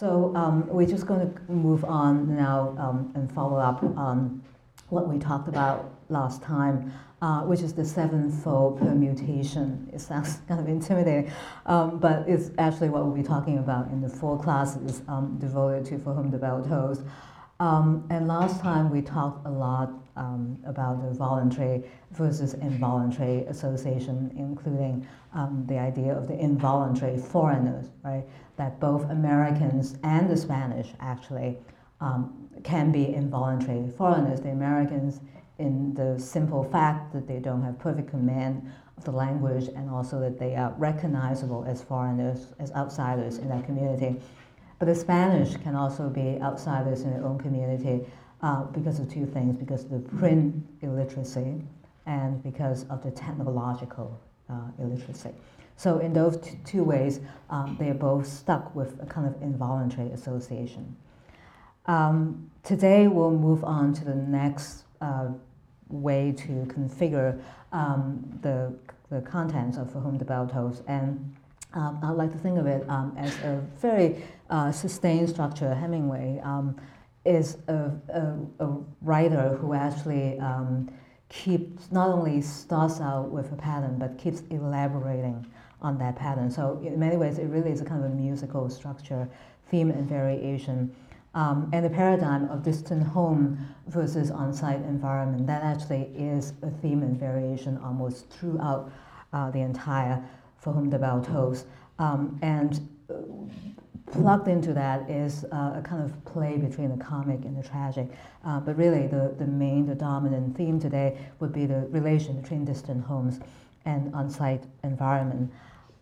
So um, we're just going to move on now um, and follow up on what we talked about last time, uh, which is the sevenfold permutation. It sounds kind of intimidating, um, but it's actually what we'll be talking about in the four classes um, devoted to For Whom the Bell Tolls. Um, and last time we talked a lot um, about the voluntary versus involuntary association, including um, the idea of the involuntary foreigners, right? That both Americans and the Spanish actually um, can be involuntary foreigners. The Americans, in the simple fact that they don't have perfect command of the language and also that they are recognizable as foreigners, as outsiders in that community. But the Spanish can also be outsiders in their own community uh, because of two things because of the print illiteracy and because of the technological uh, illiteracy. So, in those t- two ways, um, they are both stuck with a kind of involuntary association. Um, today, we'll move on to the next uh, way to configure um, the, the contents of For Whom the Bell Tolls. And um, I like to think of it um, as a very uh, sustained structure. Hemingway um, is a, a, a, writer who actually um, keeps not only starts out with a pattern but keeps elaborating on that pattern. So in many ways, it really is a kind of a musical structure, theme and variation. Um, and the paradigm of distant home versus on-site environment, that actually is a theme and variation almost throughout uh, the entire For Whom the Bell Tolls. Um, and uh, plugged into that is uh, a kind of play between the comic and the tragic. Uh, but really, the, the main, the dominant theme today would be the relation between distant homes and on-site environment.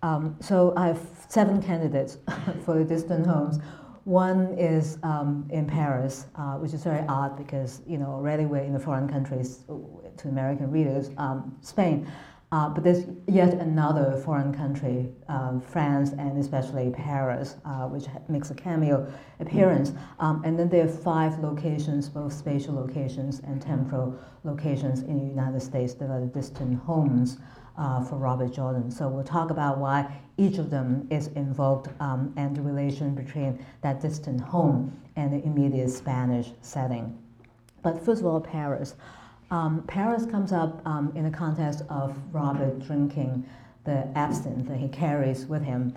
Um, so I have seven candidates for the distant homes. One is um, in Paris, uh, which is very odd because you know already we're in the foreign countries uh, to American readers, um, Spain. Uh, but there's yet another foreign country, um, France and especially Paris, uh, which makes a cameo appearance. Um, and then there are five locations, both spatial locations and temporal locations in the United States that are distant homes uh, for Robert Jordan. So we'll talk about why each of them is invoked um, and the relation between that distant home and the immediate Spanish setting. But first of all, Paris. Um, Paris comes up um, in the context of Robert drinking the absinthe that he carries with him.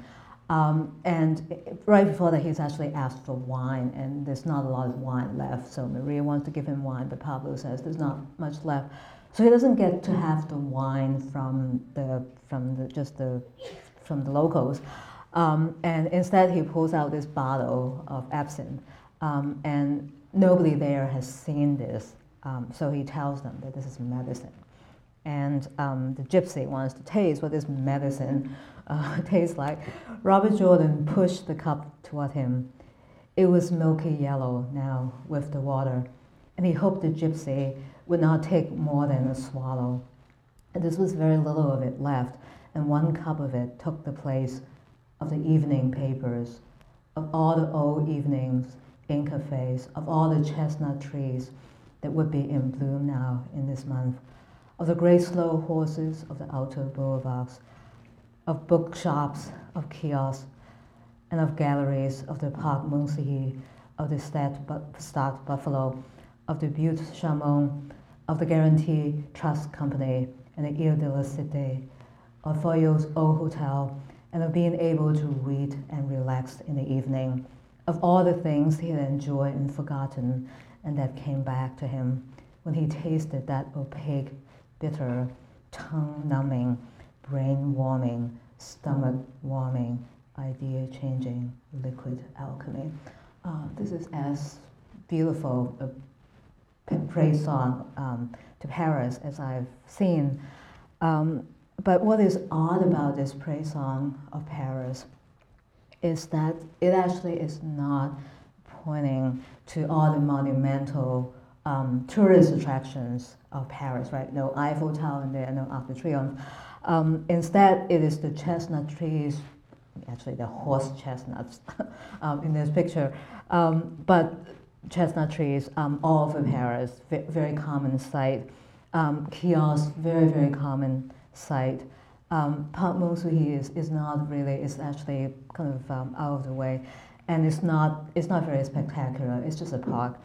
Um, and right before that, he's actually asked for wine, and there's not a lot of wine left. So Maria wants to give him wine, but Pablo says there's not much left. So he doesn't get to have the wine from the from the just the from the locals, um, and instead he pulls out this bottle of absinthe, um, and nobody there has seen this. Um, so he tells them that this is medicine, and um, the gypsy wants to taste what this medicine uh, tastes like. Robert Jordan pushed the cup toward him. It was milky yellow now with the water, and he hoped the gypsy would not take more than a swallow. And this was very little of it left, and one cup of it took the place of the evening papers, of all the old evenings in cafes, of all the chestnut trees that would be in bloom now in this month, of the grey slow horses of the outer boulevards, of bookshops, of kiosks, and of galleries of the Parc Monceau, of the Stade Buffalo, of the Butte Chaumont, of the Guaranty Trust Company and the Ile de la Cité, of Foyot's Old Hotel, and of being able to read and relax in the evening, of all the things he had enjoyed and forgotten and that came back to him when he tasted that opaque, bitter, tongue numbing, brain warming, stomach warming, idea changing liquid alchemy. Uh, this is as beautiful a praise song um, to Paris, as I've seen. Um, but what is odd about this praise song of Paris is that it actually is not pointing to all the monumental um, tourist attractions of Paris, right? No Eiffel Tower in there, no Arc de Triomphe. Um, instead, it is the chestnut trees, actually the horse chestnuts um, in this picture. Um, but chestnut trees um, all over Paris, very common sight. Um, kiosks, very, very common sight. Um, Parc Monceau is, is not really, it's actually kind of out of the way. And it's not, it's not very spectacular, it's just a park.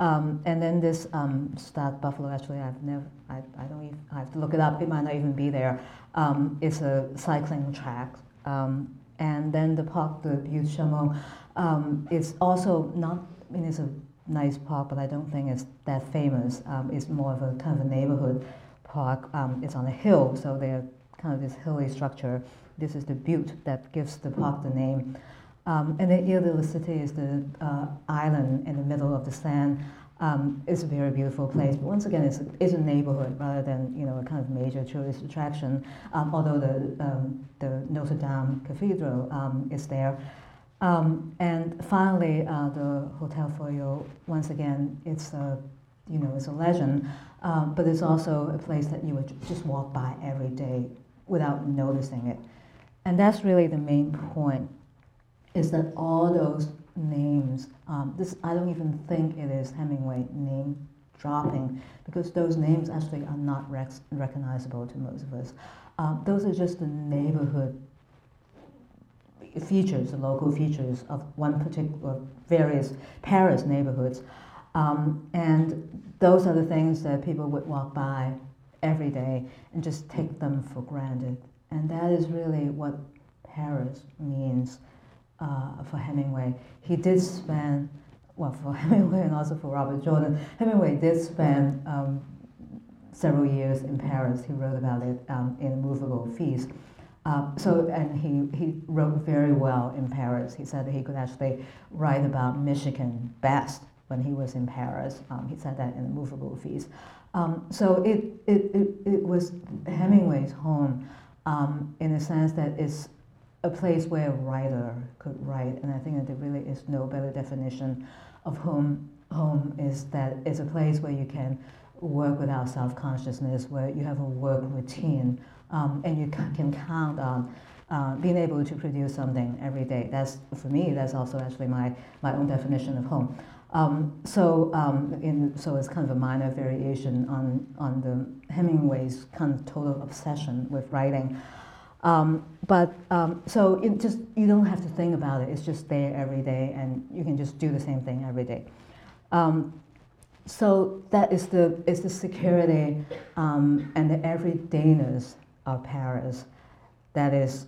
Um, and then this um, Buffalo, actually, I've never, I, I don't even, I have to look it up, it might not even be there. Um, it's a cycling track. Um, and then the park, the Butte Chaumont, um, is also not, I mean, it's a nice park, but I don't think it's that famous. Um, it's more of a kind of a neighborhood park. It's on a hill, so they're kind of this hilly structure. This is the butte that gives the park the name. Um, and then la is the uh, island in the middle of the Seine. Um, it's a very beautiful place, but once again, it's a, it's a neighborhood rather than you know a kind of major tourist attraction. Um, although the um, the Notre Dame Cathedral um, is there, um, and finally, uh, the Hotel Foyot, once again, it's a, you know, it's a legend, but it's also a place that you would just walk by every day without noticing it. And that's really the main point, is that all those names, um, this, I don't even think it is Hemingway name dropping, because those names actually are not rec- recognizable to most of us. Um, those are just the neighborhood features, the local features of one particular, various Paris neighborhoods. Um, and those are the things that people would walk by every day and just take them for granted. And that is really what Paris means uh, for Hemingway. He did spend, well, for Hemingway and also for Robert Jordan, Hemingway did spend um, several years in Paris. He wrote about it um, in Moveable Feast. Uh, so, and he, he wrote very well in Paris. He said that he could actually write about Michigan best when he was in Paris. Um, he said that in the Moveable Feast. Um, so it, it, it, it, was Hemingway's home um, in the sense that it's a place where a writer could write. And I think that there really is no better definition of home. Home is that it's a place where you can work without self-consciousness, where you have a work routine um, and you can count on uh, being able to produce something every day. That's for me. That's also actually my my own definition of home. Um, so um, in, so it's kind of a minor variation on on the Hemingway's kind of total obsession with writing. Um, but um, so it just you don't have to think about it. It's just there every day, and you can just do the same thing every day. Um, so that is the is the security um, and the everydayness of Paris that is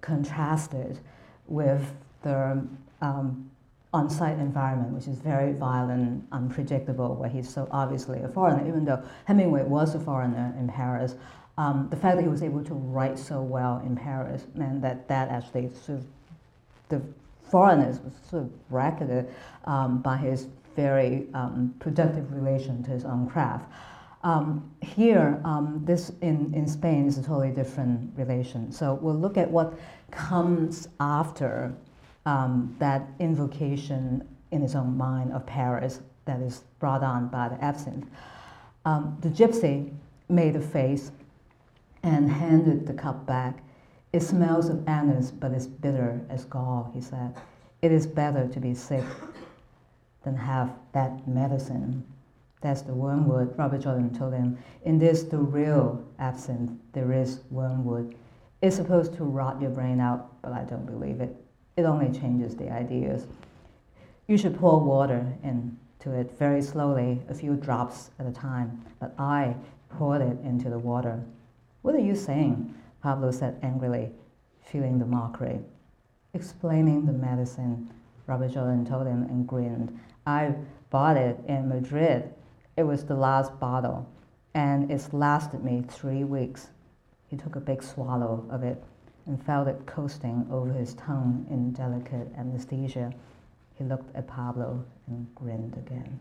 contrasted with the um, on-site environment, which is very violent, unpredictable, where he's so obviously a foreigner, even though Hemingway was a foreigner in Paris. Um, the fact that he was able to write so well in Paris meant that that actually sort of, the foreigners was sort of bracketed um, by his very um, productive relation to his own craft. Um, here, um, this in, in Spain is a totally different relation. So we'll look at what comes after um, that invocation in his own mind of Paris that is brought on by the absinthe. The gypsy made a face and handed the cup back. It smells of anise, but is bitter as gall, he said. It is better to be sick than have that medicine. That's the wormwood. Robert Jordan told him, in this, the real absinthe, there is wormwood. It's supposed to rot your brain out, but I don't believe it. It only changes the ideas. You should pour water into it very slowly, a few drops at a time, but I poured it into the water. What are you saying? Pablo said angrily, feeling the mockery. Explaining the medicine, Robert Jordan told him and grinned. I bought it in Madrid it was the last bottle, and it's lasted me three weeks. He took a big swallow of it and felt it coasting over his tongue in delicate anesthesia. He looked at Pablo and grinned again.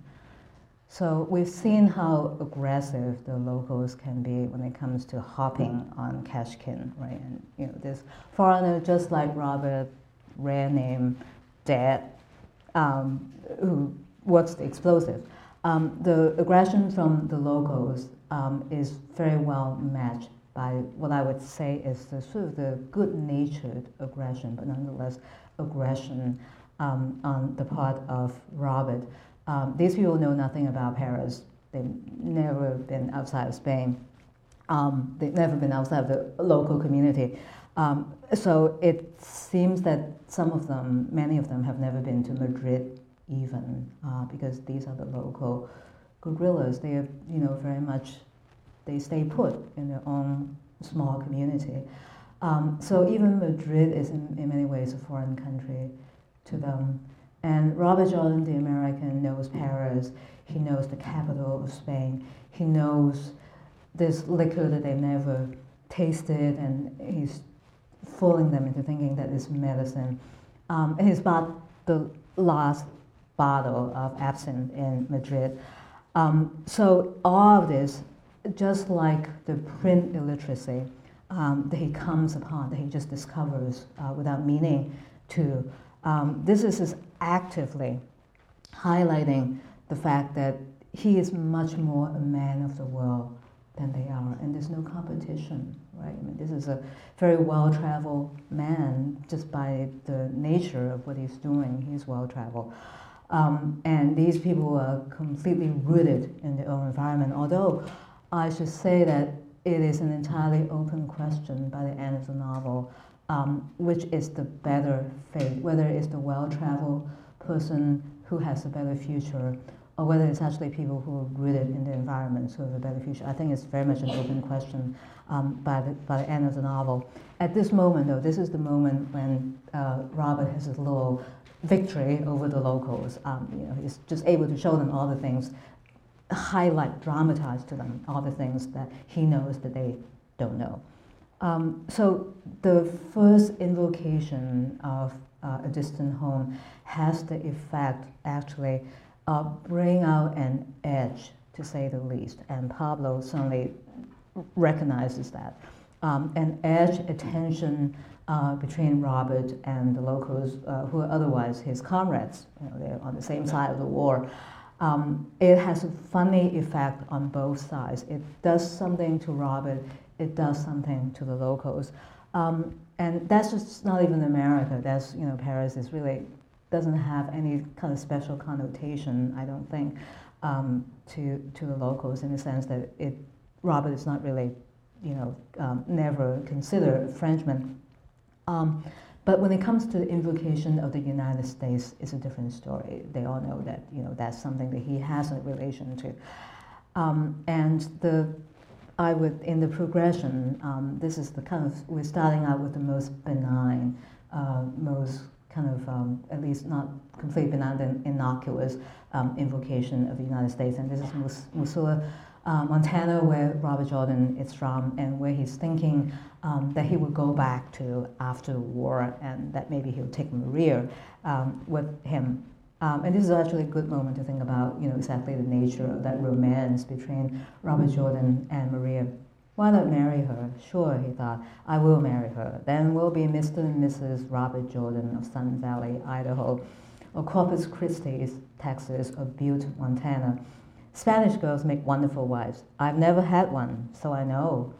So we've seen how aggressive the locals can be when it comes to hopping on Kashkin, right? And you know, this foreigner, just like Robert, rare name, dead, um, who works the explosive. Um, the aggression from the locals um, is very well matched by what I would say is the sort of the good-natured aggression, but nonetheless aggression um, on the part of Robert. Um, these people know nothing about Paris. They've never been outside of Spain. Um, they've never been outside of the local community. Um, so it seems that some of them, many of them, have never been to Madrid even, uh, because these are the local guerrillas. They are, you know, very much, they stay put in their own small community. Um, so even Madrid is in, in many ways a foreign country to them. And Robert Jordan, the American, knows Paris. He knows the capital of Spain. He knows this liquor that they've never tasted, and he's fooling them into thinking that it's medicine. Um, he's bought the last bottle of absinthe in Madrid. Um, so all of this, just like the print illiteracy um, that he comes upon, that he just discovers uh, without meaning to, um, this is actively highlighting the fact that he is much more a man of the world than they are, and there's no competition, right? I mean, this is a very well-traveled man just by the nature of what he's doing. He's well-traveled. Um, and these people are completely rooted in their own environment, although I should say that it is an entirely open question by the end of the novel, um, which is the better fate, whether it's the well-traveled person who has a better future or whether it's actually people who are rooted in the environment who have a better future. I think it's very much an open question um, by, the, by the end of the novel. At this moment, though, this is the moment when uh, Robert has his little victory over the locals. Um, you know, he's just able to show them all the things, highlight, dramatize to them all the things that he knows that they don't know. Um, so the first invocation of uh, a distant home has the effect, actually, uh, bring out an edge, to say the least. And Pablo certainly recognizes that. Um, an edge, a tension uh, between Robert and the locals uh, who are otherwise his comrades. You know, they're on the same side of the war. Um, it has a funny effect on both sides. It does something to Robert, it does something to the locals. Um, and that's just not even America. That's, you know, Paris is really doesn't have any kind of special connotation, I don't think, um, to, to the locals in the sense that it, Robert is not really, you know, um, never considered a Frenchman. Um, but when it comes to the invocation of the United States, it's a different story. They all know that, you know, that's something that he has a relation to. Um, and the, I would, in the progression, um, this is the kind of, we're starting out with the most benign, uh, most kind of, um, at least not completely benign and innocuous um, invocation of the United States. And this is Mus- Missoula, uh, Montana, where Robert Jordan is from, and where he's thinking um, that he would go back to after the war, and that maybe he'll take Maria um, with him. Um, and this is actually a good moment to think about, you know, exactly the nature of that romance between Robert Jordan and Maria. Why not marry her? Sure, he thought, I will marry her. Then we'll be Mr. and Mrs. Robert Jordan of Sun Valley, Idaho, or Corpus Christi, Texas, or Butte, Montana. Spanish girls make wonderful wives. I've never had one, so I know.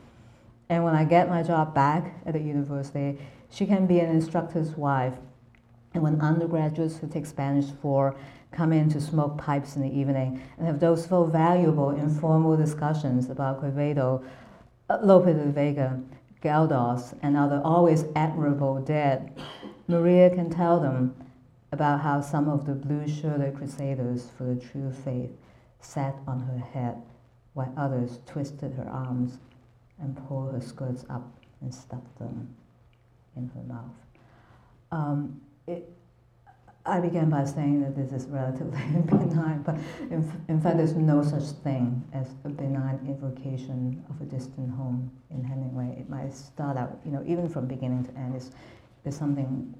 And when I get my job back at the university, she can be an instructor's wife. And when undergraduates who take Spanish for come in to smoke pipes in the evening and have those so valuable informal discussions about Quevedo, Lope de Vega, Galdós, and other always admirable dead, Maria can tell them about how some of the blue-shirted crusaders for the true faith sat on her head while others twisted her arms and pulled her skirts up and stuffed them in her mouth. Um, it, I began by saying that this is relatively benign, but in, in, fact, there's no such thing as a benign invocation of a distant home in Hemingway. It might start out, you know, even from beginning to end, there's something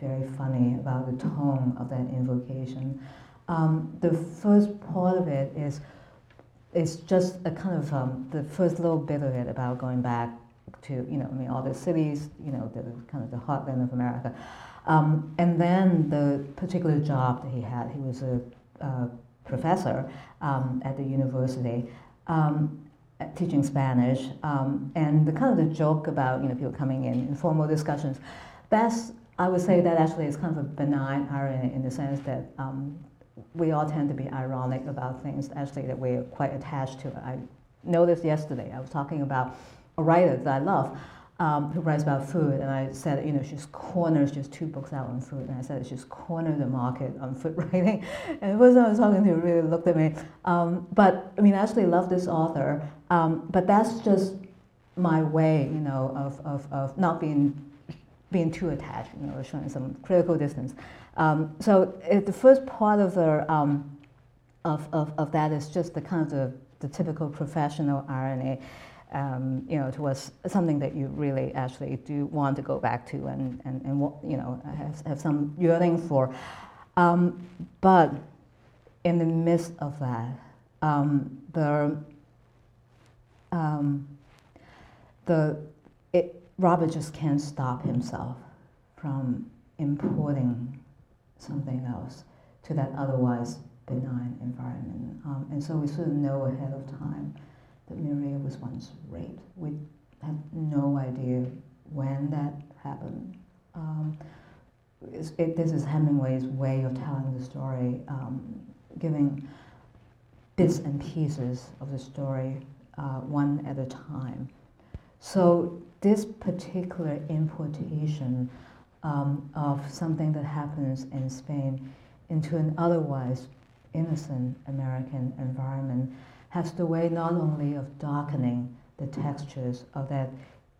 very funny about the tone of that invocation. Um, the first part of it is it's just a kind of um, the first little bit of it about going back to you know I mean all the cities you know the kind of the heartland of America. Um, and then the particular job that he had, he was a, a professor um, at the university um, teaching Spanish, um, and the kind of the joke about you know people coming in informal discussions. That's I would say that actually is kind of a benign irony in the sense that um, we all tend to be ironic about things actually that we're quite attached to. I noticed yesterday I was talking about a writer that I love um, who writes about food, and I said, you know, she's cornered, just two books out on food, and I said she's cornered the market on food writing. And the person I was talking to really looked at me. Um, but I mean, I actually love this author, um, but that's just my way, you know, of, of, of not being being too attached, you know, showing some critical distance. Um, so it, the first part of the um, of, of, of that is just the kind of the, the typical professional irony um, you know, towards something that you really actually do want to go back to and, and, and you know, have, have some yearning for. Um, but in the midst of that, um, the, um, the it, Robert just can't stop himself from importing something else to that otherwise benign environment. Um, and so we sort of know ahead of time that Maria was once raped. We have no idea when that happened. Um, it, this is Hemingway's way of telling the story, um, giving bits and pieces of the story uh, one at a time. So this particular importation um, of something that happens in Spain into an otherwise innocent American environment has the way not only of darkening the textures of that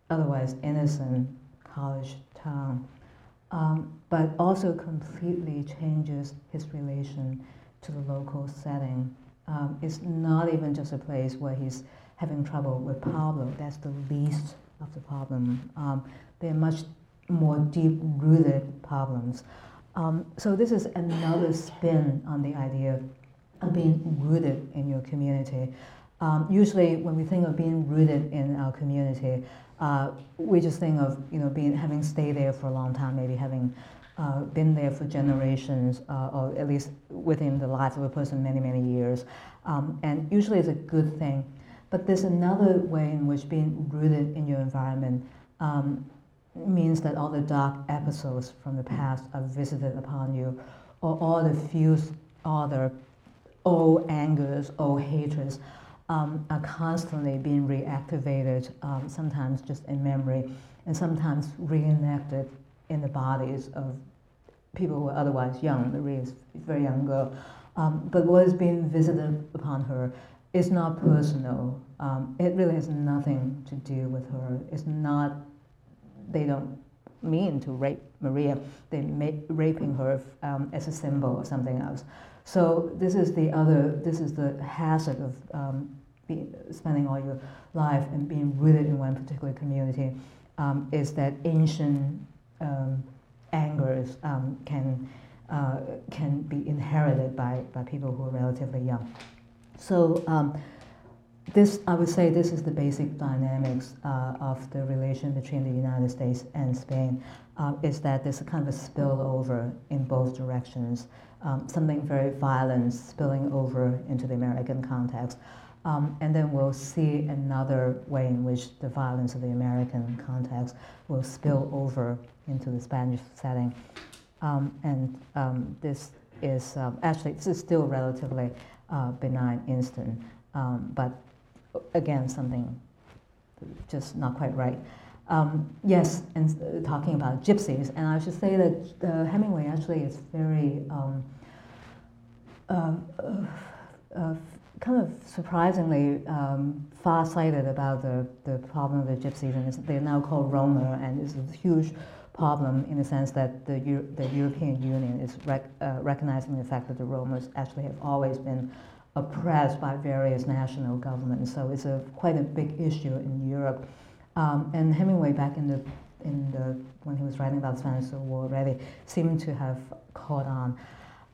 otherwise innocent college town, um, but also completely changes his relation to the local setting. Um, it's not even just a place where he's having trouble with Pablo. That's the least of the problem. Um, they're much more deep-rooted problems. Um, so this is another spin on the idea of being rooted in your community. Um, usually, when we think of being rooted in our community, uh, we just think of you know being having stayed there for a long time, maybe having uh, been there for generations, uh, or at least within the life of a person many many years, um, and usually it's a good thing. But there's another way in which being rooted in your environment um, means that all the dark episodes from the past are visited upon you, or all the all the old angers, old hatreds um, are constantly being reactivated, um, sometimes just in memory, and sometimes reenacted in the bodies of people who are otherwise young. Maria is a very young girl. Um, but what is being visited upon her is not personal. Um, it really has nothing to do with her. It's not, they don't mean to rape Maria. They're raping her um, as a symbol or something else. So this is the other, this is the hazard of um, be, spending all your life and being rooted in one particular community, um, is that ancient um, angers um, can, uh, can be inherited by, by people who are relatively young. So um, this, I would say this is the basic dynamics uh, of the relation between the United States and Spain, uh, is that there's a kind of a spillover in both directions um, something very violent spilling over into the American context. Um, and then we'll see another way in which the violence of the American context will spill over into the Spanish setting. Um, and um, this is um, actually, this is still relatively uh, benign instant, um, but again, something just not quite right. Um, yes, and uh, talking about gypsies, and I should say that uh, Hemingway actually is very um, uh, uh, kind of surprisingly um, far-sighted about the, the problem of the gypsies, and they're now called Roma, and it's a huge problem in the sense that the, Euro the European Union is rec uh, recognizing the fact that the Romas actually have always been oppressed by various national governments. So it's a quite a big issue in Europe. Um, and Hemingway, back in the in the when he was writing about the Spanish Civil War already, seemed to have caught on.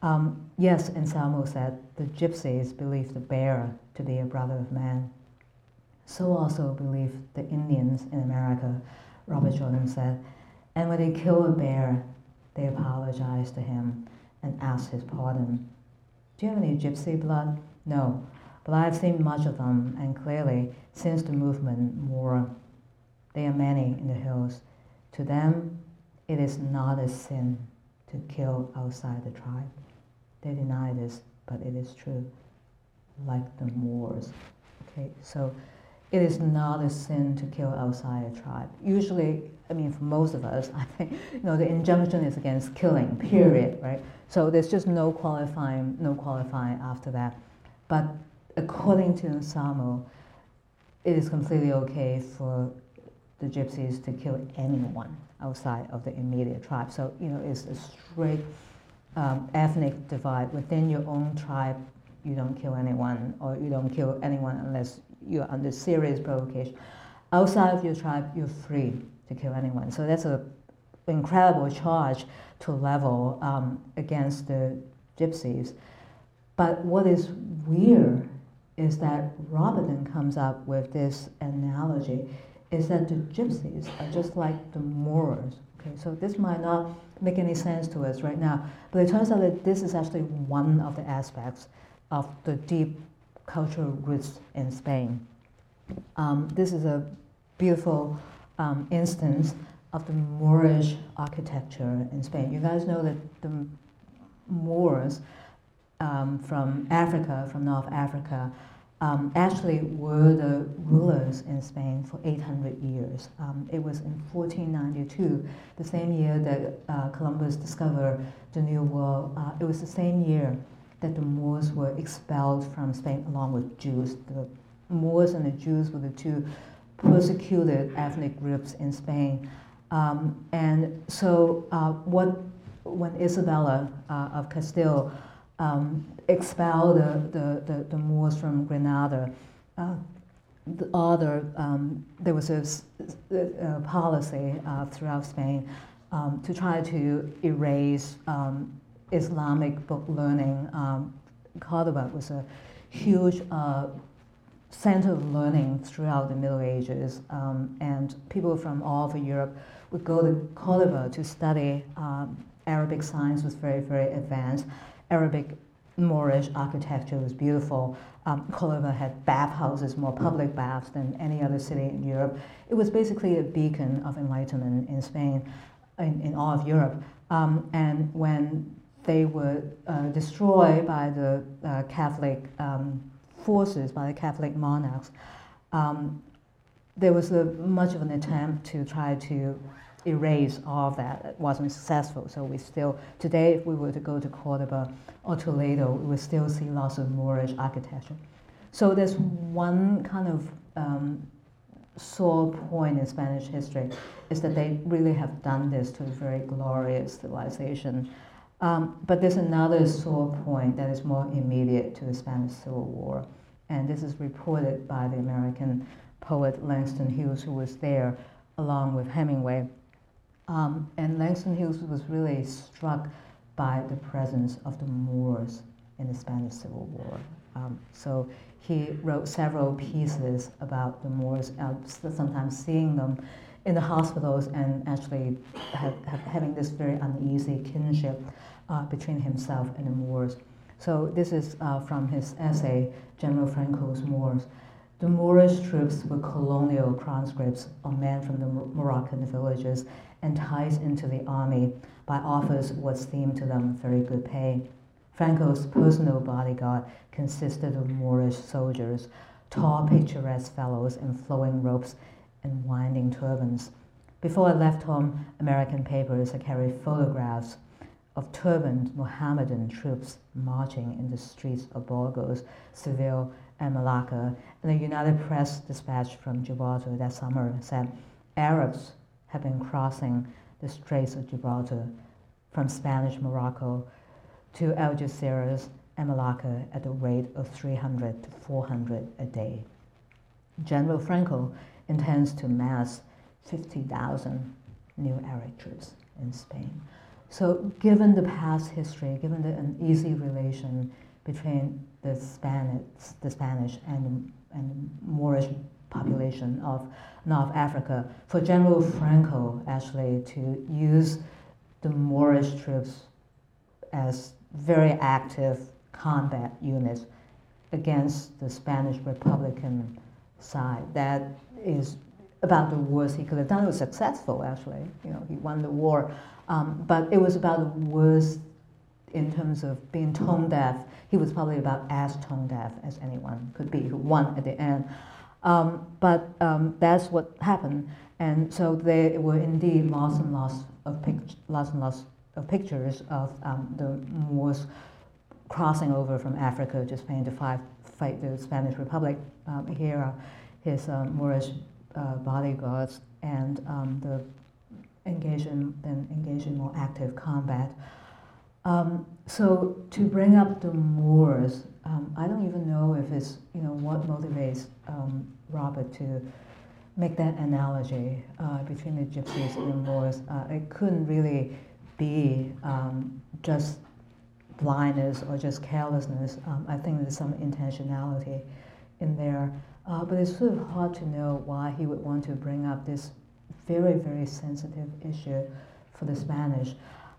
Um, yes, Anselmo said the gypsies believed the bear to be a brother of man. So also believed the Indians in America, Robert Jordan said. And when they kill a bear, they apologize to him and ask his pardon. Do you have any gypsy blood? No, but I have seen much of them, and clearly, since the movement, more there are many in the hills. To them, it is not a sin to kill outside the tribe. They deny this, but it is true, like the Moors. Okay, so it is not a sin to kill outside a tribe. Usually, I mean, for most of us, I think, you know, the injunction is against killing, period, right? So there's just no qualifying, no qualifying after that. But according to Anselmo, it is completely okay for the gypsies to kill anyone outside of the immediate tribe. So, you know, it's a straight um, ethnic divide. Within your own tribe, you don't kill anyone, or you don't kill anyone unless you're under serious provocation. Outside of your tribe, you're free to kill anyone. So that's an incredible charge to level um, against the gypsies. But what is weird is that Robertson comes up with this analogy is that the gypsies are just like the Moors. Okay, so this might not make any sense to us right now, but it turns out that this is actually one of the aspects of the deep cultural roots in Spain. Um, this is a beautiful um, instance of the Moorish architecture in Spain. You guys know that the Moors um, from Africa, from North Africa, um, actually were the rulers in Spain for 800 years. Um, it was in 1492, the same year that uh, Columbus discovered the New World. Uh, it was the same year that the Moors were expelled from Spain along with Jews. The Moors and the Jews were the two persecuted ethnic groups in Spain. Um, and so, uh, what, when Isabella uh, of Castile um, expel the, the, the, the, Moors from Granada. Uh, the other, um, there was a, a policy uh, throughout Spain um, to try to erase um, Islamic book learning. Um, Cordoba was a huge uh, center of learning throughout the Middle Ages, um, and people from all over Europe would go to Cordoba to study. Arabic science was very, very advanced. Arabic Moorish architecture was beautiful. Um, Cordova had bathhouses, more public baths than any other city in Europe. It was basically a beacon of enlightenment in Spain, in, in all of Europe. Um, and when they were uh, destroyed by the uh, Catholic um, forces, by the Catholic monarchs, um, there was a, much of an attempt to try to erase all of that. It wasn't successful. So we still, today, if we were to go to Cordoba or Toledo, we would still see lots of Moorish architecture. So there's one kind of um, sore point in Spanish history is that they really have done this to a very glorious civilization. Um, but there's another sore point that is more immediate to the Spanish Civil War. And this is reported by the American poet Langston Hughes, who was there along with Hemingway. Um, and Langston Hughes was really struck by the presence of the Moors in the Spanish Civil War. Um, so he wrote several pieces about the Moors, uh, sometimes seeing them in the hospitals and actually have, have, having this very uneasy kinship uh, between himself and the Moors. So this is uh, from his essay, General Franco's Moors. The Moorish troops were colonial conscripts men from the Moroccan villages enticed into the army by offers what seemed to them very good pay. Franco's personal bodyguard consisted of Moorish soldiers, tall, picturesque fellows in flowing robes and winding turbans. Before I left home, American papers carried photographs of turbaned Mohammedan troops marching in the streets of Burgos, Seville, and Malaga. And the United Press dispatch from Gibraltar that summer said Arabs have been crossing the Straits of Gibraltar from Spanish Morocco to Algeciras and Malaga at the rate of 300 to 400 a day. General Franco intends to mass 50,000 new troops in Spain. So, given the past history, given the uneasy relation between the Spanish, the Spanish and, and Moorish population of North Africa, for General Franco actually to use the Moorish troops as very active combat units against the Spanish Republican side. That is about the worst he could have done. It was successful, actually. You know, he won the war, um, but it was about the worst in terms of being tone deaf. He was probably about as tone deaf as anyone could be, who won at the end. Um, but um, that's what happened. And so there were indeed lots and lots of, pic- lots and lots of pictures of um, the Moors crossing over from Africa to Spain to fight, fight the Spanish Republic. Um, here are his um, Moorish uh, bodyguards and um, the engage in, engage in more active combat. Um, so to bring up the Moors, um, I don't even know if it's you know what motivates um, Robert to make that analogy uh, between the Gypsies and the Moors. Uh, it couldn't really be um, just blindness or just carelessness. Um, I think there's some intentionality in there. Uh, but it's sort of hard to know why he would want to bring up this very, very sensitive issue for the Spanish.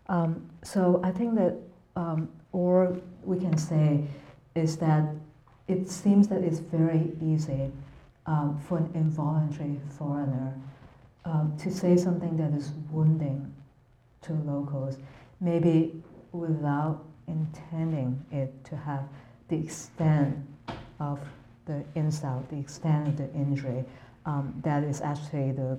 Um, so I think that, um, or we can say, is that it seems that it's very easy um, for an involuntary foreigner um, to say something that is wounding to locals, maybe without intending it to have the extent of the insult, the extent of the injury, um, that is actually the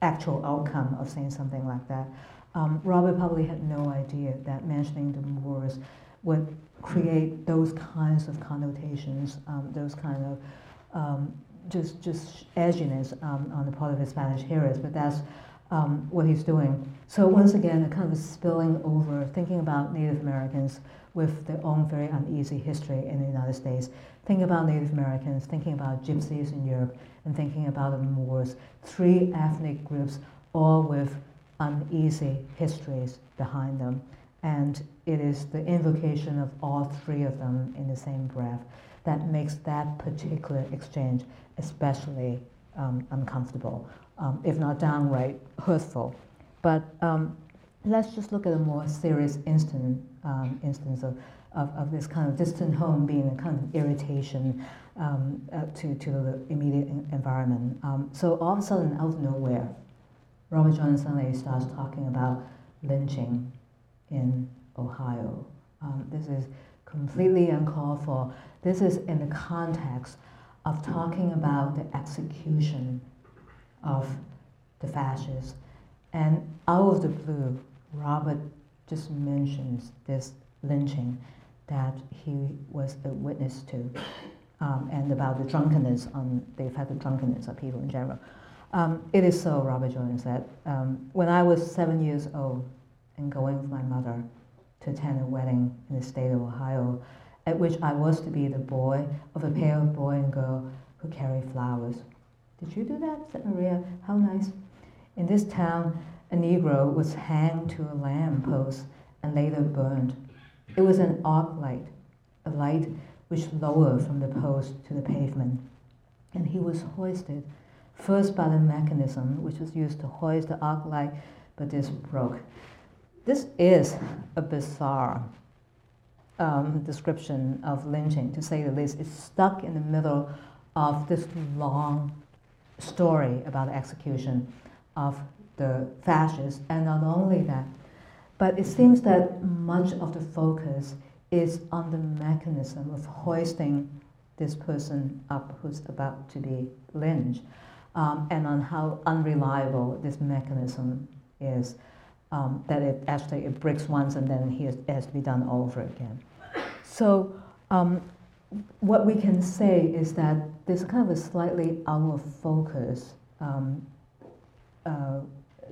actual outcome of saying something like that. Um, Robert probably had no idea that mentioning the Moors would create those kinds of connotations, um, those kind of um, just just edginess um, on the part of his Spanish hearers. But that's um, what he's doing. So once again, a kind of spilling over, thinking about Native Americans with their own very uneasy history in the United States, thinking about Native Americans, thinking about Gypsies in Europe, and thinking about the Moors, three ethnic groups, all with uneasy histories behind them. And it is the invocation of all three of them in the same breath that makes that particular exchange especially um, uncomfortable, um, if not downright hurtful. But um, let's just look at a more serious instant, um, instance of, of, of, this kind of distant home being a kind of irritation um, uh, to, to the immediate environment. So all of a sudden, out of nowhere, Robert Jordan suddenly starts talking about lynching in Ohio. Um, this is completely uncalled for. This is in the context of talking about the execution of the fascists. And out of the blue, Robert just mentions this lynching that he was a witness to um, and about the drunkenness on the effect of drunkenness of people in general. Um, it is so, Robert Jordan said. Um, when I was seven years old and going with my mother to attend a wedding in the state of Ohio, at which I was to be the boy of a pair of boy and girl who carry flowers. Did you do that? said Maria. How nice. In this town, a Negro was hanged to a lamp post and later burned. It was an arc light, a light which lowered from the post to the pavement. And he was hoisted, first by the mechanism which was used to hoist the arc light, but this broke. This is a bizarre um, description of lynching, to say the least. is stuck in the middle of this long story about the execution of the fascists, and not only that, but it seems that much of the focus is on the mechanism of hoisting this person up who's about to be lynched, um, and on how unreliable this mechanism is. Um, that it actually it breaks once and then he has, has to be done over again. So um, what we can say is that there's kind of a slightly out of focus um, uh,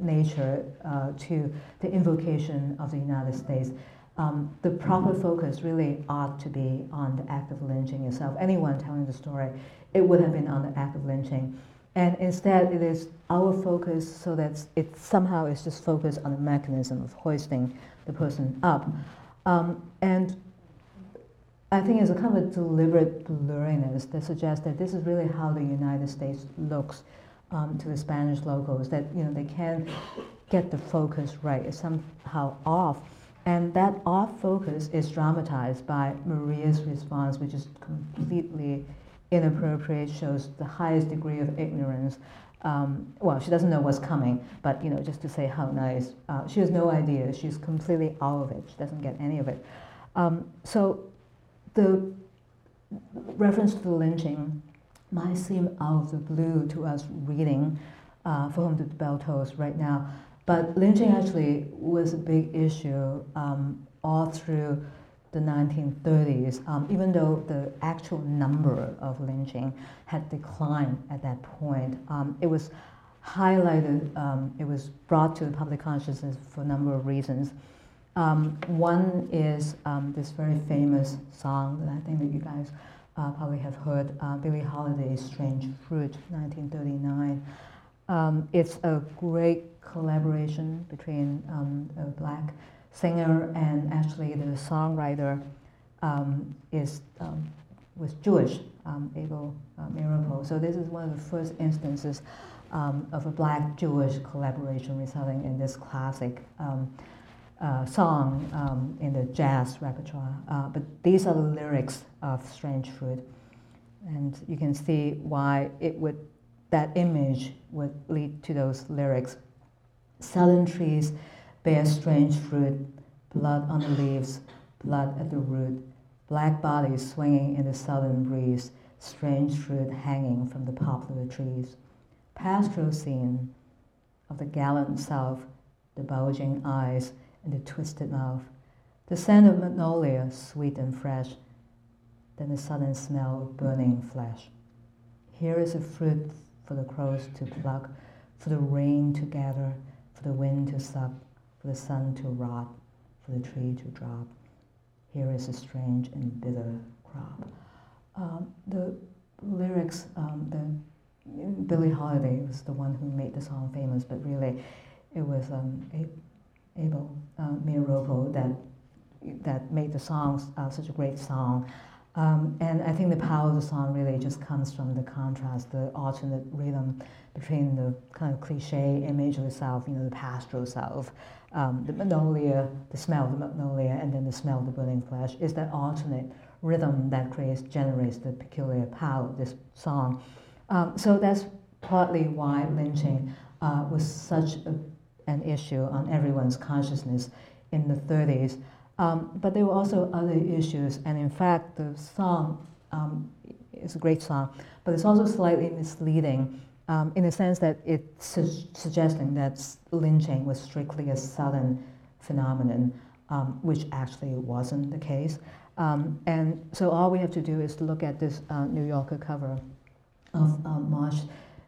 nature uh, to the invocation of the United States um, the proper focus really ought to be on the act of lynching itself. Anyone telling the story, it would have been on the act of lynching. And instead, it is our focus so that it somehow is just focused on the mechanism of hoisting the person up. Um, and I think it's a kind of a deliberate blurriness that suggests that this is really how the United States looks um, to the Spanish locals, that you know they can't get the focus right. It's somehow off. And that off focus is dramatized by Maria's response, which is completely inappropriate, shows the highest degree of ignorance. Um, well, she doesn't know what's coming, but you know, just to say how nice. Uh, she has no idea. She's completely out of it. She doesn't get any of it. Um, so the reference to the lynching might seem out of the blue to us reading uh, For Whom the Bell Tolls right now. But lynching actually was a big issue um, all through the 1930s, um, even though the actual number of lynching had declined at that point. Um, it was highlighted, um, it was brought to the public consciousness for a number of reasons. Um, one is um, this very famous song that I think that you guys uh, probably have heard, uh, Billie Holiday's Strange Fruit, 1939. Um, it's a great collaboration between um, a black singer and actually the songwriter um, is um, was Jewish, Abel uh, So this is one of the first instances of a black Jewish collaboration resulting in this classic uh, song um, in the jazz repertoire. Uh, but these are the lyrics of Strange Fruit. And you can see why it would, that image would lead to those lyrics. Southern trees bear strange fruit, blood on the leaves, blood at the root, black bodies swinging in the southern breeze, strange fruit hanging from the poplar trees. Pastoral scene of the gallant south, the bulging eyes and the twisted mouth, the scent of magnolia, sweet and fresh, then the sudden smell of burning flesh. Here is a fruit for the crows to pluck, for the rain to gather, for the wind to suck, for the sun to rot, for the tree to drop. Here is a strange and bitter crop. Um, the lyrics, um, the Billie Holiday was the one who made the song famous, but really, it was um, Abel uh, that that made the song uh, such a great song. Um, and I think the power of the song really just comes from the contrast, the alternate rhythm between the kind of cliche image of the South, you know, the pastoral South, um, the magnolia, the smell of the magnolia, and then the smell of the burning flesh, is that alternate rhythm that creates, generates the peculiar power of this song. Um, so that's partly why lynching uh, was such a, an issue on everyone's consciousness in the 30s. Um, but there were also other issues, and in fact, the song um, is a great song, but it's also slightly misleading um, in the sense that it's su- suggesting that lynching was strictly a Southern phenomenon, um, which actually wasn't the case. Um, and so all we have to do is look at this uh, New Yorker cover of uh, March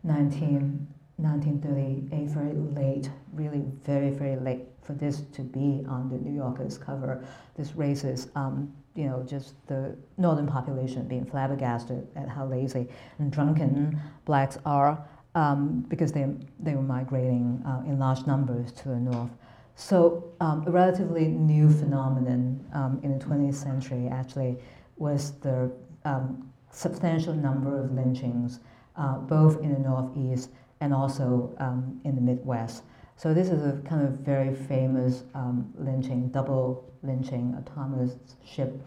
19, 1938, very late, really very, very late for this to be on the New Yorker's cover. This raises, um, you know, just the northern population being flabbergasted at how lazy and drunken blacks are um, because they, they were migrating uh, in large numbers to the north. So um, a relatively new phenomenon um, in the 20th century actually was the um, substantial number of lynchings, uh, both in the Northeast and also um, in the Midwest. So this is a kind of very famous um, lynching, double lynching of Thomas Shipp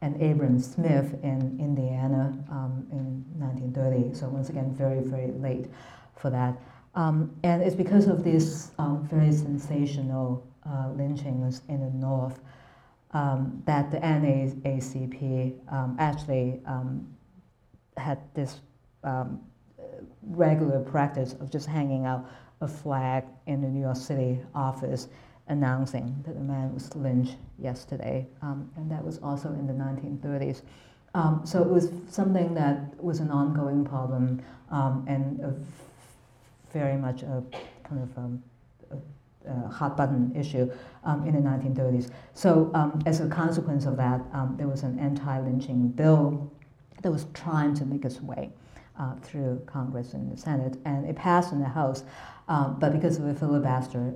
and Abram Smith in Indiana um, in 1930. So once again, very, very late for that. Um, and it's because of these um, very sensational uh, lynchings in the North um, that the NAACP um, actually had this regular practice of just hanging out a flag in the New York City office announcing that a man was lynched yesterday, um, and that was also in the 1930s. Um, so it was something that was an ongoing problem um, and very much a kind of um, a, a hot button issue um, in the 1930s. So um, as a consequence of that, there was an anti-lynching bill that was trying to make its way uh, through Congress and the Senate, and it passed in the House. Um, but because of a filibuster,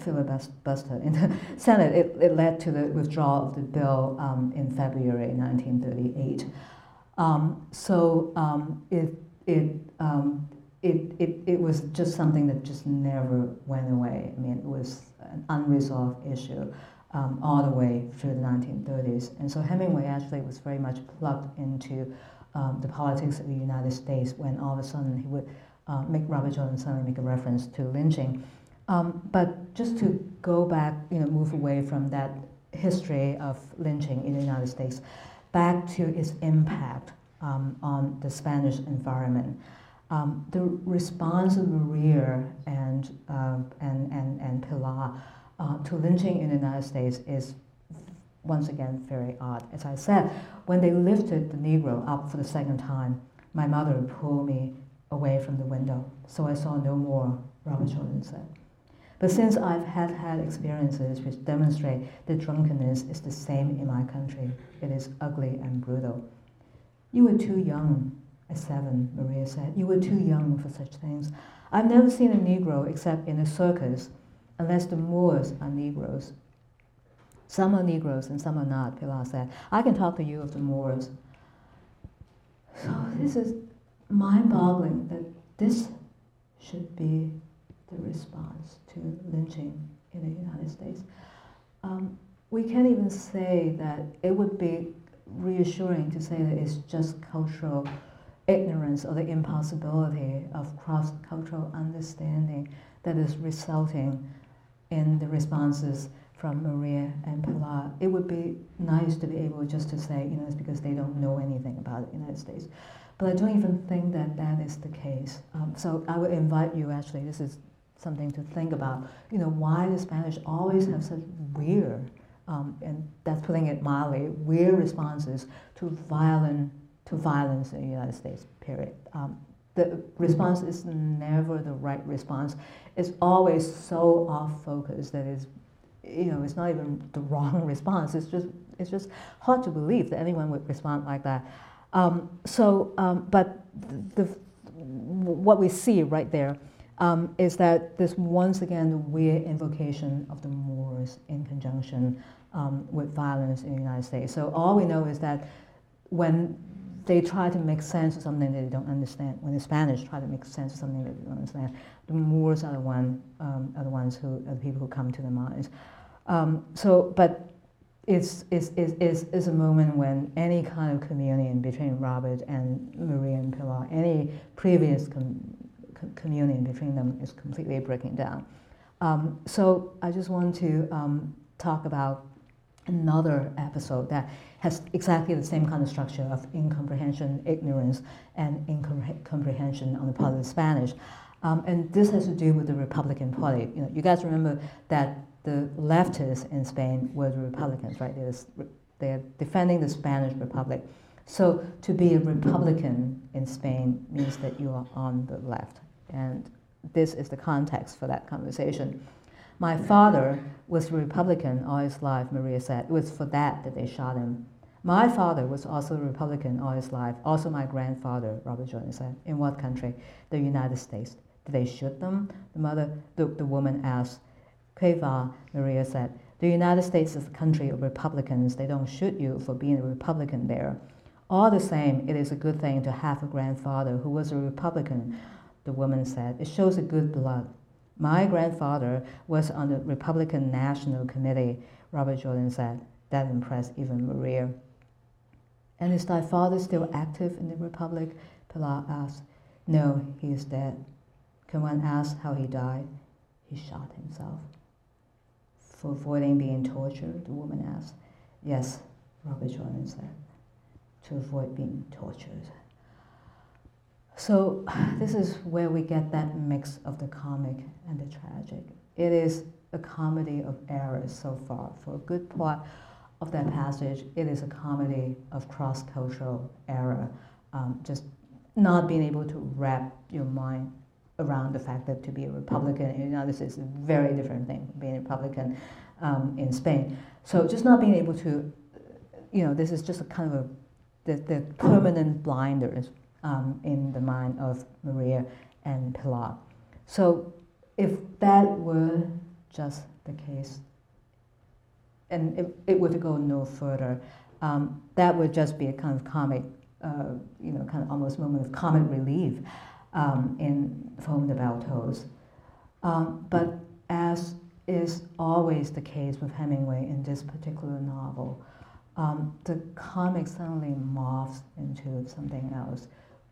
filibuster in the Senate, it, it led to the withdrawal of the bill um, in February 1938. Um, so um, it, it, um, it, it, it was just something that just never went away. I mean, it was an unresolved issue um, all the way through the 1930s. And so Hemingway actually was very much plugged into um, the politics of the United States when all of a sudden he would uh, make Robert Jordan suddenly make a reference to lynching. Um, but just to go back, you know, move away from that history of lynching in the United States, back to its impact um, on the Spanish environment. Um, the response of Maria and, uh, and, and, and Pilar uh, to lynching in the United States is once again very odd. As I said, when they lifted the Negro up for the second time, my mother pulled me away from the window, so I saw no more, Robert Jordan said. But since I've had had experiences which demonstrate that drunkenness is the same in my country, it is ugly and brutal. You were too young at seven, Maria said. You were too young for such things. I've never seen a Negro except in a circus, unless the Moors are Negroes. Some are Negroes and some are not, Pilar said. I can talk to you of the Moors. So this is mind-boggling that this should be the response to lynching in the United States. Um, we can't even say that it would be reassuring to say that it's just cultural ignorance or the impossibility of cross-cultural understanding that is resulting in the responses from Maria and Pilar. It would be nice to be able just to say, you know, it's because they don't know anything about the United States. But I don't even think that that is the case. Um, so I would invite you, actually, this is something to think about, you know, why the Spanish always have such weird, um, and that's putting it mildly, weird responses to violent, to violence in the United States, period. Um, the response is never the right response. It's always so off focus that is, you know, it's not even the wrong response. It's just, it's just hard to believe that anyone would respond like that. Um, so, um, but the, the, what we see right there um, is that this once again the weird invocation of the Moors in conjunction um, with violence in the United States. So all we know is that when they try to make sense of something that they don't understand, when the Spanish try to make sense of something that they don't understand, the Moors are the, one, um, are the ones who are the people who come to the minds. Um, so, but it's, it's, it's, it's, a moment when any kind of communion between Robert and Maria and Pilar, any previous com- communion between them is completely breaking down. Um, so I just want to um, talk about another episode that has exactly the same kind of structure of incomprehension, ignorance, and incomprehension on the part of the Spanish. Um, and this has to do with the Republican Party. You know, you guys remember that the leftists in Spain were the Republicans, right? They're, they're defending the Spanish Republic. So to be a Republican in Spain means that you are on the left. And this is the context for that conversation. My father was a Republican all his life, Maria said. It was for that that they shot him. My father was also a Republican all his life, also my grandfather, Robert Jordan said. In what country? The United States. Did they shoot them? The mother, the, the woman asked. Qué va, Maria said. The United States is a country of Republicans. They don't shoot you for being a Republican there. All the same, it is a good thing to have a grandfather who was a Republican the woman said. It shows a good blood. My grandfather was on the Republican National Committee, Robert Jordan said. That impressed even Maria. And is thy father still active in the Republic? Pilar asked. No, he is dead. Can one ask how he died? He shot himself. For avoiding being tortured, the woman asked. Yes, Robert Jordan said. To avoid being tortured. So this is where we get that mix of the comic and the tragic. It is a comedy of errors so far. For a good part of that passage, it is a comedy of cross-cultural error. Um, just not being able to wrap your mind around the fact that to be a Republican in the United States is a very different thing from being a Republican um, in Spain. So just not being able to, you know, this is just a kind of a, the, the permanent blinders um, in the mind of Maria and Pilar. So if that were just the case, and it, it were to go no further, um, that would just be a kind of comic, uh, you know, kind of almost moment of comic relief um, in For Whom the Tolls. Um, but as is always the case with Hemingway in this particular novel, um, the comic suddenly morphs into something else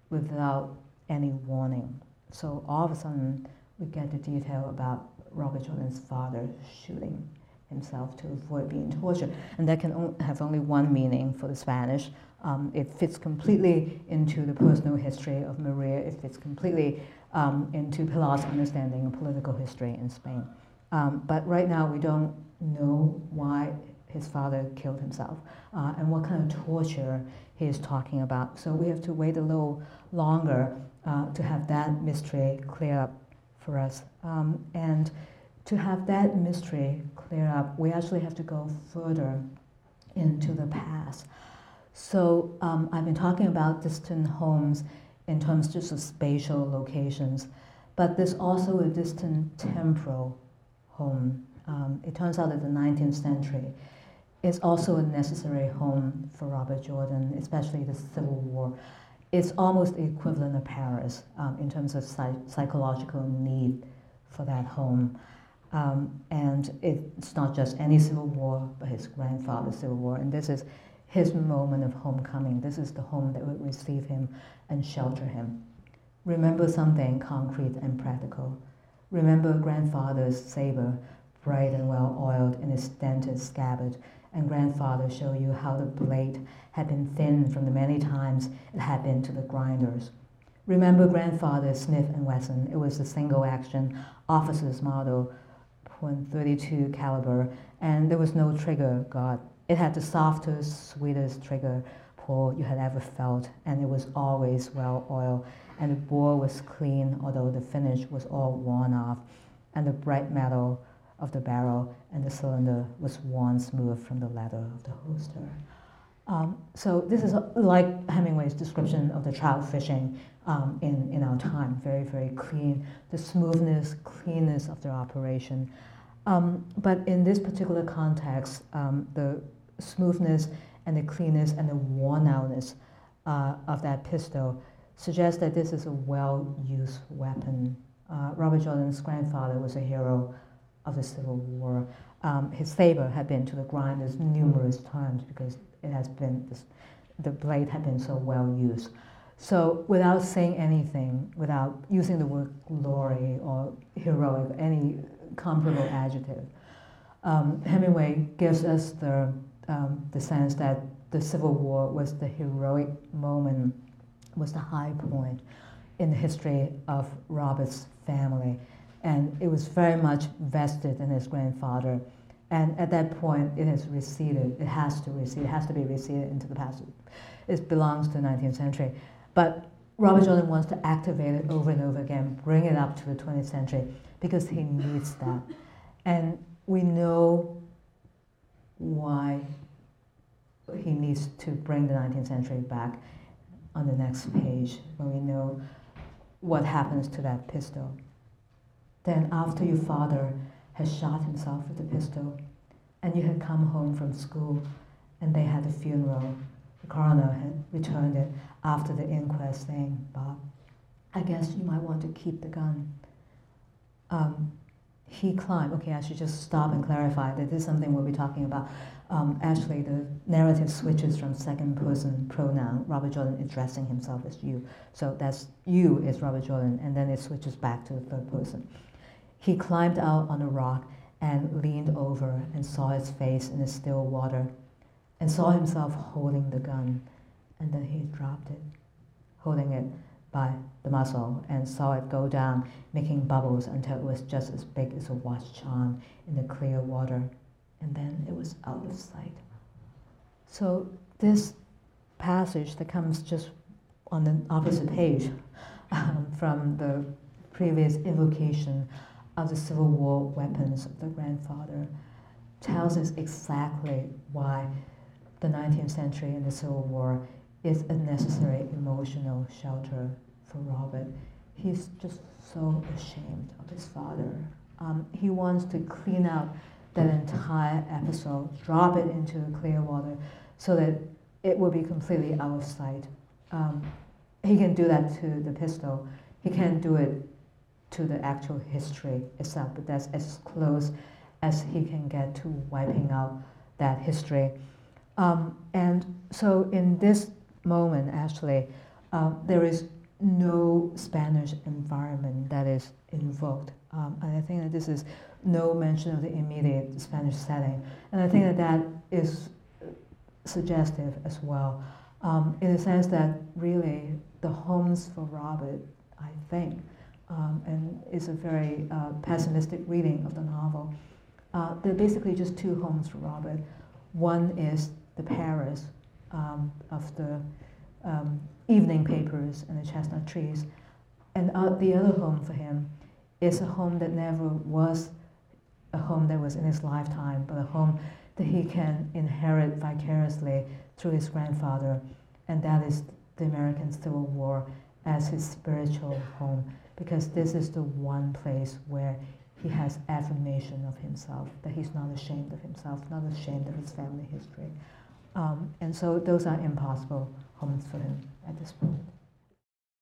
without any warning. So all of a sudden, we get the detail about Robert Jordan's father shooting himself to avoid being tortured. And that can have only one meaning for the Spanish. Um, it fits completely into the personal history of Maria. It fits completely um, into Pilar's understanding of political history in Spain. Um, but right now, we don't know why his father killed himself uh, and what kind of torture he is talking about. So we have to wait a little longer uh, to have that mystery clear up for us. Um, and to have that mystery clear up, we actually have to go further into the past. So um, I've been talking about distant homes in terms just of spatial locations, but there's also a distant temporal home. Um, it turns out that the 19th century is also a necessary home for Robert Jordan, especially the Civil War. It's almost the equivalent of Paris um, in terms of psych- psychological need for that home. Um, and it's not just any civil war, but his grandfather's civil war. And this is his moment of homecoming. This is the home that would receive him and shelter him. Remember something concrete and practical. Remember grandfather's saber, bright and well oiled in its dented scabbard, and grandfather show you how the blade had been thinned from the many times it had been to the grinders. Remember grandfather's Smith and Wesson. It was a single action officer's model, .32 caliber, and there was no trigger guard. It had the softest, sweetest trigger pull you had ever felt, and it was always well oiled. And the bore was clean, although the finish was all worn off, and the bright metal of the barrel and the cylinder was worn smooth from the leather of the holster. Um, so this is like Hemingway's description of the trout fishing um, in, in our time, very, very clean, the smoothness, cleanness of their operation. Um, but in this particular context, um, the smoothness and the cleanness and the worn outness uh, of that pistol suggests that this is a well-used weapon. Uh, Robert Jordan's grandfather was a hero of the Civil War. Um, his saber had been to the grinders numerous times because it has been this, the blade had been so well used. So without saying anything, without using the word glory or heroic, any comparable adjective, um, Hemingway gives us the, um, the sense that the Civil War was the heroic moment, was the high point in the history of Robert's family and it was very much vested in his grandfather. And at that point, it has receded. It has to recede. It has to be receded into the past. It belongs to the 19th century. But Robert Jordan wants to activate it over and over again, bring it up to the 20th century, because he needs that. And we know why he needs to bring the 19th century back on the next page, when we know what happens to that pistol. Then, after your father has shot himself with the pistol, and you had come home from school, and they had a funeral, the coroner had returned it after the inquest, saying, Bob, I guess you might want to keep the gun. Um, he climbed, okay, I should just stop and clarify that this is something we'll be talking about. Um, actually, the narrative switches from second person pronoun, Robert Jordan addressing himself as you. So that's you is Robert Jordan, and then it switches back to the third person. He climbed out on a rock and leaned over and saw his face in the still water and saw himself holding the gun. And then he dropped it, holding it by the muzzle, and saw it go down, making bubbles until it was just as big as a watch charm in the clear water. And then it was out of sight. So, this passage that comes just on the opposite page um, from the previous invocation of the Civil War weapons of the grandfather tells us exactly why the 19th century and the Civil War is a necessary emotional shelter for Robert. He's just so ashamed of his father. Um, he wants to clean out that entire episode, drop it into clear water so that it will be completely out of sight. Um, he can do that to the pistol. He can't do it to the actual history itself, but that's as close as he can get to wiping out that history. Um, and so in this moment, actually, um, there is no Spanish environment that is invoked. Um, and I think that this is no mention of the immediate Spanish setting. And I think that that is suggestive as well um, in the sense that really the homes for Robert, I think, um, and it's a very uh, pessimistic reading of the novel. Uh, there are basically just two homes for Robert. One is the Paris um, of the um, evening papers and the chestnut trees, and uh, the other home for him is a home that never was a home that was in his lifetime, but a home that he can inherit vicariously through his grandfather, and that is the American Civil War as his spiritual home, because this is the one place where he has affirmation of himself, that he's not ashamed of himself, not ashamed of his family history. Um, and so those are impossible homes for him at this point.